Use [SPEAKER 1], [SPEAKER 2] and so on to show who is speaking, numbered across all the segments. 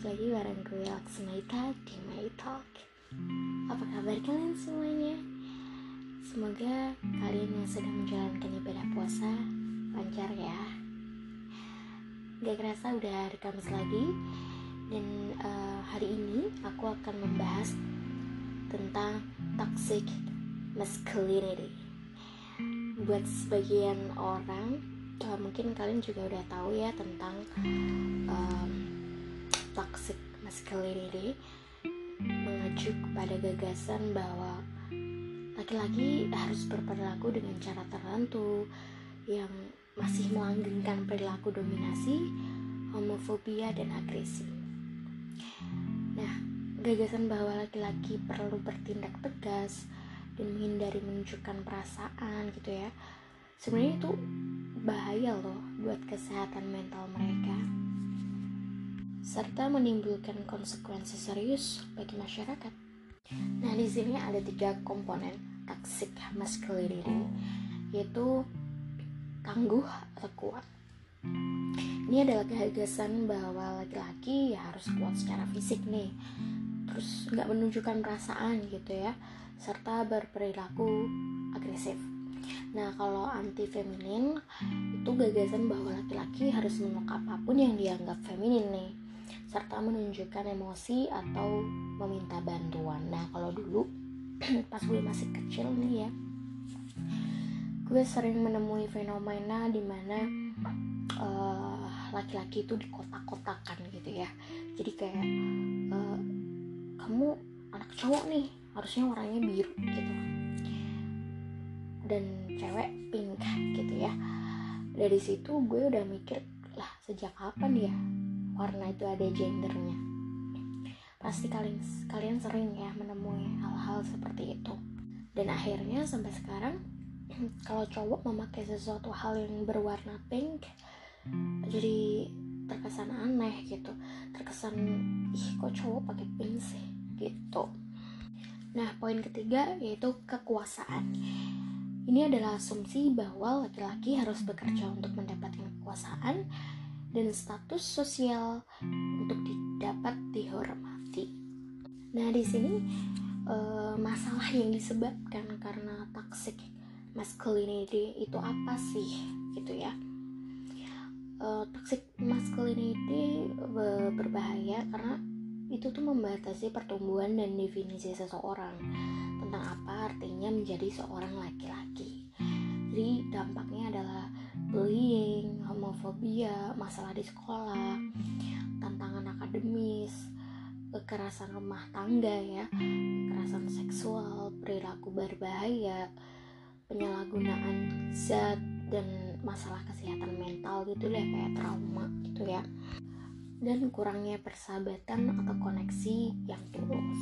[SPEAKER 1] balik lagi bareng gue Laksanaita di My Talk. Apa kabar kalian semuanya? Semoga kalian yang sedang menjalankan ibadah puasa lancar ya. Gak kerasa udah hari Kamis lagi Dan uh, hari ini aku akan membahas tentang toxic masculinity. Buat sebagian orang uh, mungkin kalian juga udah tahu ya tentang um, toxic masculinity mengacu pada gagasan bahwa laki-laki harus berperilaku dengan cara tertentu yang masih melanggengkan perilaku dominasi, homofobia, dan agresi. Nah, gagasan bahwa laki-laki perlu bertindak tegas dan menghindari menunjukkan perasaan gitu ya. Sebenarnya itu bahaya loh buat kesehatan mental mereka serta menimbulkan konsekuensi serius bagi masyarakat. Nah, di sini ada tiga komponen toxic masculinity, yaitu tangguh atau kuat. Ini adalah gagasan bahwa laki-laki ya harus kuat secara fisik nih, terus nggak menunjukkan perasaan gitu ya, serta berperilaku agresif. Nah, kalau anti feminin itu gagasan bahwa laki-laki harus menolak apa pun yang dianggap feminin nih, serta menunjukkan emosi atau meminta bantuan. Nah, kalau dulu pas gue masih kecil nih ya, gue sering menemui fenomena di mana uh, laki-laki itu dikotak-kotakan gitu ya. Jadi kayak uh, kamu anak cowok nih, harusnya warnanya biru gitu dan cewek pink gitu ya dari situ gue udah mikir lah sejak kapan ya warna itu ada gendernya. Pasti kalian kalian sering ya menemui hal-hal seperti itu. Dan akhirnya sampai sekarang kalau cowok memakai sesuatu hal yang berwarna pink jadi terkesan aneh gitu. Terkesan ih kok cowok pakai pink sih? Gitu. Nah poin ketiga yaitu kekuasaan. Ini adalah asumsi bahwa laki-laki harus bekerja untuk mendapatkan kekuasaan dan status sosial untuk didapat dihormati. Nah, di sini uh, masalah yang disebabkan karena toxic masculinity itu apa sih, gitu ya? Uh, toxic masculinity berbahaya karena itu tuh membatasi pertumbuhan dan definisi seseorang tentang apa artinya menjadi seorang laki-laki. Jadi dampaknya adalah bullying, homofobia, masalah di sekolah, tantangan akademis, kekerasan rumah tangga ya, kekerasan seksual, perilaku berbahaya, penyalahgunaan zat dan masalah kesehatan mental gitu deh kayak trauma gitu ya. Dan kurangnya persahabatan atau koneksi yang tulus.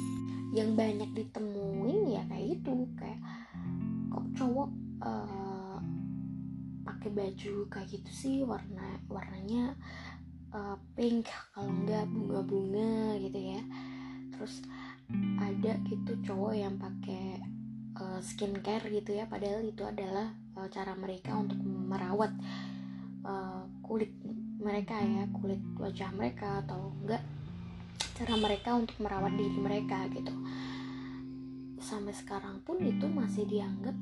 [SPEAKER 1] Yang banyak ditemuin ya kayak itu kayak kok cowok uh, pakai baju kayak gitu sih warna warnanya uh, pink kalau enggak bunga-bunga gitu ya. Terus ada gitu cowok yang pakai uh, skincare gitu ya padahal itu adalah uh, cara mereka untuk merawat uh, kulit mereka ya kulit wajah mereka atau enggak cara mereka untuk merawat diri mereka gitu. Sampai sekarang pun itu masih dianggap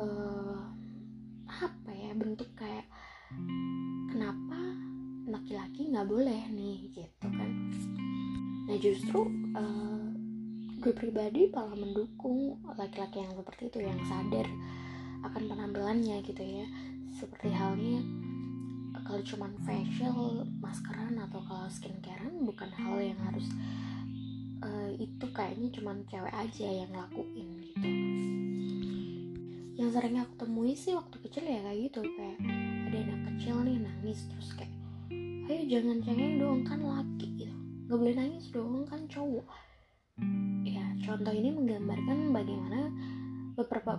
[SPEAKER 1] uh, bentuk kayak kenapa laki-laki nggak boleh nih? Gitu kan. Nah justru uh, gue pribadi malah mendukung laki-laki yang seperti itu yang sadar akan penampilannya gitu ya. Seperti halnya kalau cuman facial maskeran atau kalau skincarean bukan hal yang harus uh, itu kayaknya cuman cewek aja yang lakuin gitu yang sering aku temui sih waktu kecil ya kayak gitu kayak ada anak kecil nih nangis terus kayak ayo jangan cengeng dong kan laki gitu. Nggak boleh nangis dong kan cowok. Ya contoh ini menggambarkan bagaimana beberapa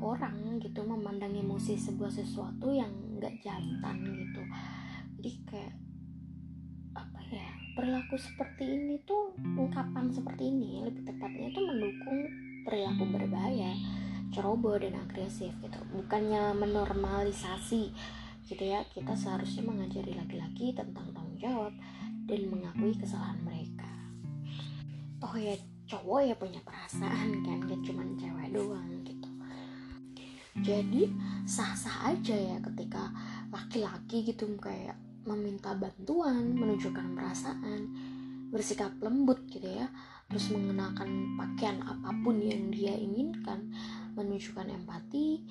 [SPEAKER 1] orang gitu memandang emosi sebuah sesuatu yang nggak jantan gitu. Jadi kayak apa ya perilaku seperti ini tuh ungkapan seperti ini lebih tepatnya tuh mendukung perilaku berbahaya ceroboh dan agresif gitu. Bukannya menormalisasi gitu ya. Kita seharusnya mengajari laki-laki tentang tanggung jawab dan mengakui kesalahan mereka. Oh ya cowok ya punya perasaan kan gak cuma cewek doang gitu. Jadi sah-sah aja ya ketika laki-laki gitu kayak meminta bantuan menunjukkan perasaan bersikap lembut gitu ya terus mengenakan pakaian apa pun yang dia inginkan menunjukkan empati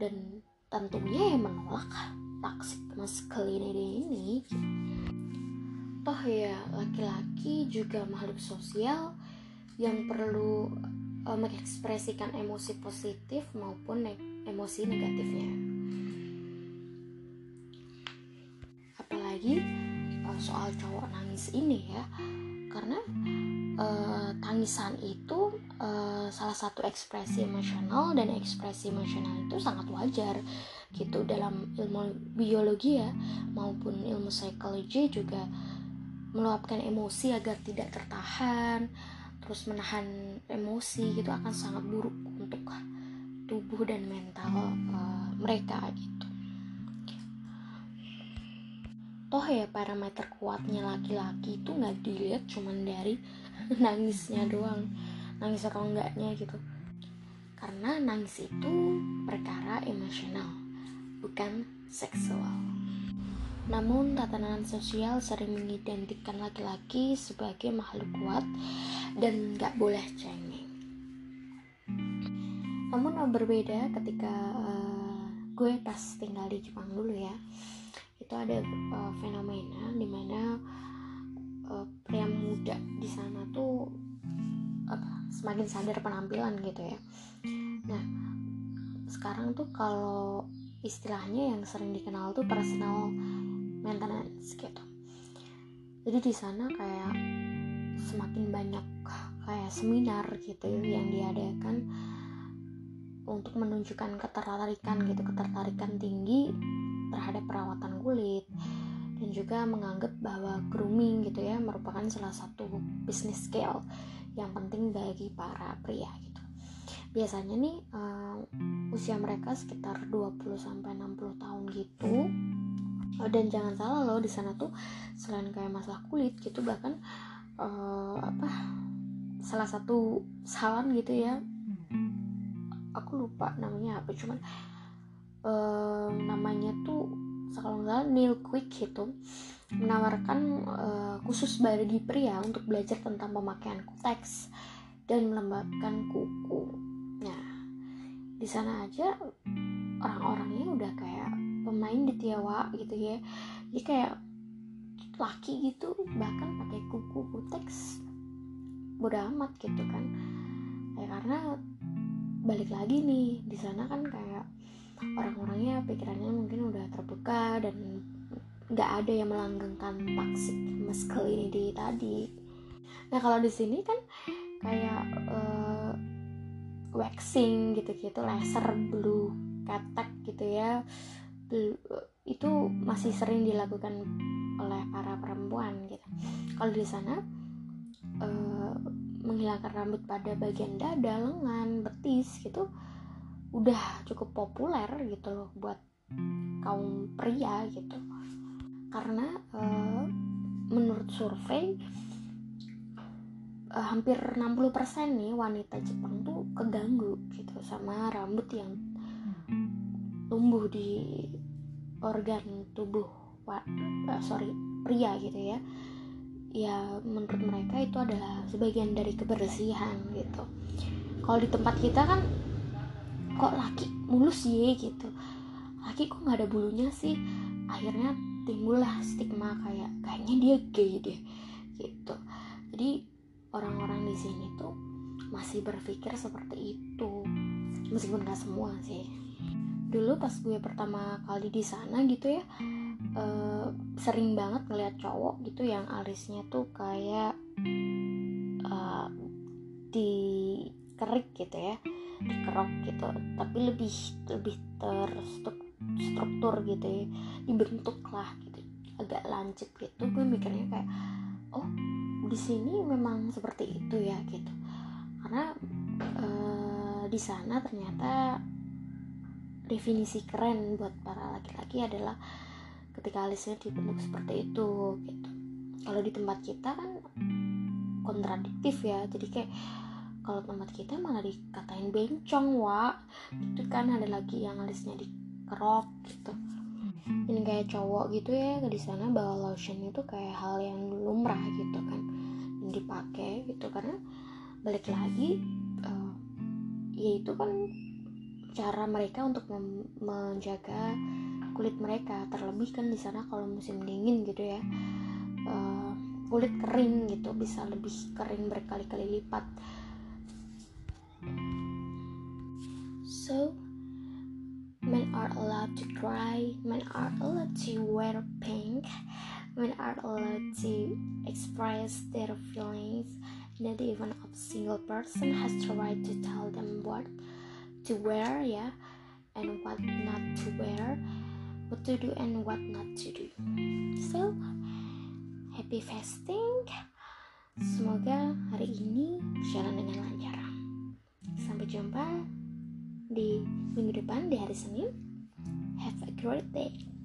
[SPEAKER 1] dan tentunya ya menolak toxic masculinity ini. Toh ya laki-laki juga makhluk sosial yang perlu uh, mengekspresikan emosi positif maupun ne emosi negatifnya. Apalagi uh, soal cowok nangis ini ya karena uh, tangisan itu uh, salah satu ekspresi emosional dan ekspresi emosional itu sangat wajar gitu dalam ilmu biologi ya maupun ilmu psikologi juga meluapkan emosi agar tidak tertahan terus menahan emosi gitu akan sangat buruk untuk tubuh dan mental uh, mereka gitu toh ya parameter kuatnya laki-laki itu nggak dilihat cuman dari nangisnya doang. Nangis atau enggaknya gitu. Karena nangis itu perkara emosional bukan seksual. Namun tatanan sosial sering mengidentikan laki-laki sebagai makhluk kuat dan nggak boleh cengeng. Namun berbeda ketika uh, gue pas tinggal di Jepang dulu ya itu ada uh, fenomena di mana uh, pria muda di sana tuh apa semakin sadar penampilan gitu ya. Nah sekarang tuh kalau istilahnya yang sering dikenal tuh personal maintenance gitu. Jadi di sana kayak semakin banyak kayak seminar gitu yang diadakan untuk menunjukkan ketertarikan gitu ketertarikan tinggi terhadap perawatan kulit dan juga menganggap bahwa grooming gitu ya merupakan salah satu bisnis scale yang penting bagi para pria gitu. Biasanya nih uh, usia mereka sekitar 20 sampai 60 tahun gitu. Oh, dan jangan salah loh di sana tuh selain kayak masalah kulit gitu bahkan uh, apa salah satu salon gitu ya aku lupa namanya apa cuman uh, namanya tuh kalau nggak Neil Quick gitu menawarkan uh, khusus bagi pria untuk belajar tentang pemakaian kuteks dan melembabkan kuku. Nah, di sana aja orang-orangnya udah kayak pemain di Tiawa gitu ya. Jadi kayak laki gitu bahkan pakai kuku kuteks bodo amat gitu kan. Ya karena balik lagi nih di sana kan kayak orang-orangnya pikirannya mungkin udah terbuka dan nggak ada yang melanggengkan toxic masculinity tadi. Nah kalau di sini kan kayak uh, waxing gitu-gitu laser blue ketek gitu ya. Itu masih sering dilakukan oleh para perempuan gitu. Kalau di sana uh, menghilangkan rambut pada bagian dada lengan betis gitu udah cukup populer gitu loh buat kaum pria gitu. Karena uh, menurut survei uh, hampir 60% nih wanita Jepang tuh keganggu gitu sama rambut yang tumbuh di organ tubuh uh, sorry pria gitu ya. Ya menurut mereka itu adalah sebagian dari kebersihan gitu. Kalau di tempat kita kan kok laki mulus ya gitu. Laki kok nggak ada bulunya sih? Akhirnya timbullah stigma kayak kayaknya dia gay deh gitu. Jadi orang-orang di sini tuh masih berpikir seperti itu meskipun gak semua sih. Dulu pas gue pertama kali di sana gitu ya uh, sering banget ngeliat cowok gitu yang alisnya tuh kayak uh, di kerik gitu ya dikerok gitu. Tapi lebih lebih terstruktur gitu ya. Dibentuk lah gitu. Agak lancip gitu. Gue mikirnya kayak oh di sini memang seperti itu ya gitu. Karena uh, di sana ternyata definisi keren buat para laki-laki adalah ketika alisnya dibentuk seperti itu gitu. Kalau di tempat kita kan kontradiktif ya. Jadi kayak kalau tempat kita malah dikatain bencong wa itu kan ada lagi yang alisnya dikerok gitu. Ini kayak cowok gitu ya di sana bawa lotion itu kayak hal yang lumrah gitu kan. Dipakai gitu karena balik lagi uh, ya itu kan cara mereka untuk menjaga kulit mereka. Terlebih kan di sana kalau musim dingin gitu ya uh, kulit kering gitu bisa lebih kering berkali-kali lipat so men are allowed to cry men are allowed to wear pink men are allowed to express their feelings. Not even a single person has the right to tell them what to wear yeah and what not to wear what to do and what not to do. So happy fasting. Semoga hari ini berjalan dengan lancar. Sampai jumpa di minggu depan di hari Senin. Have a great day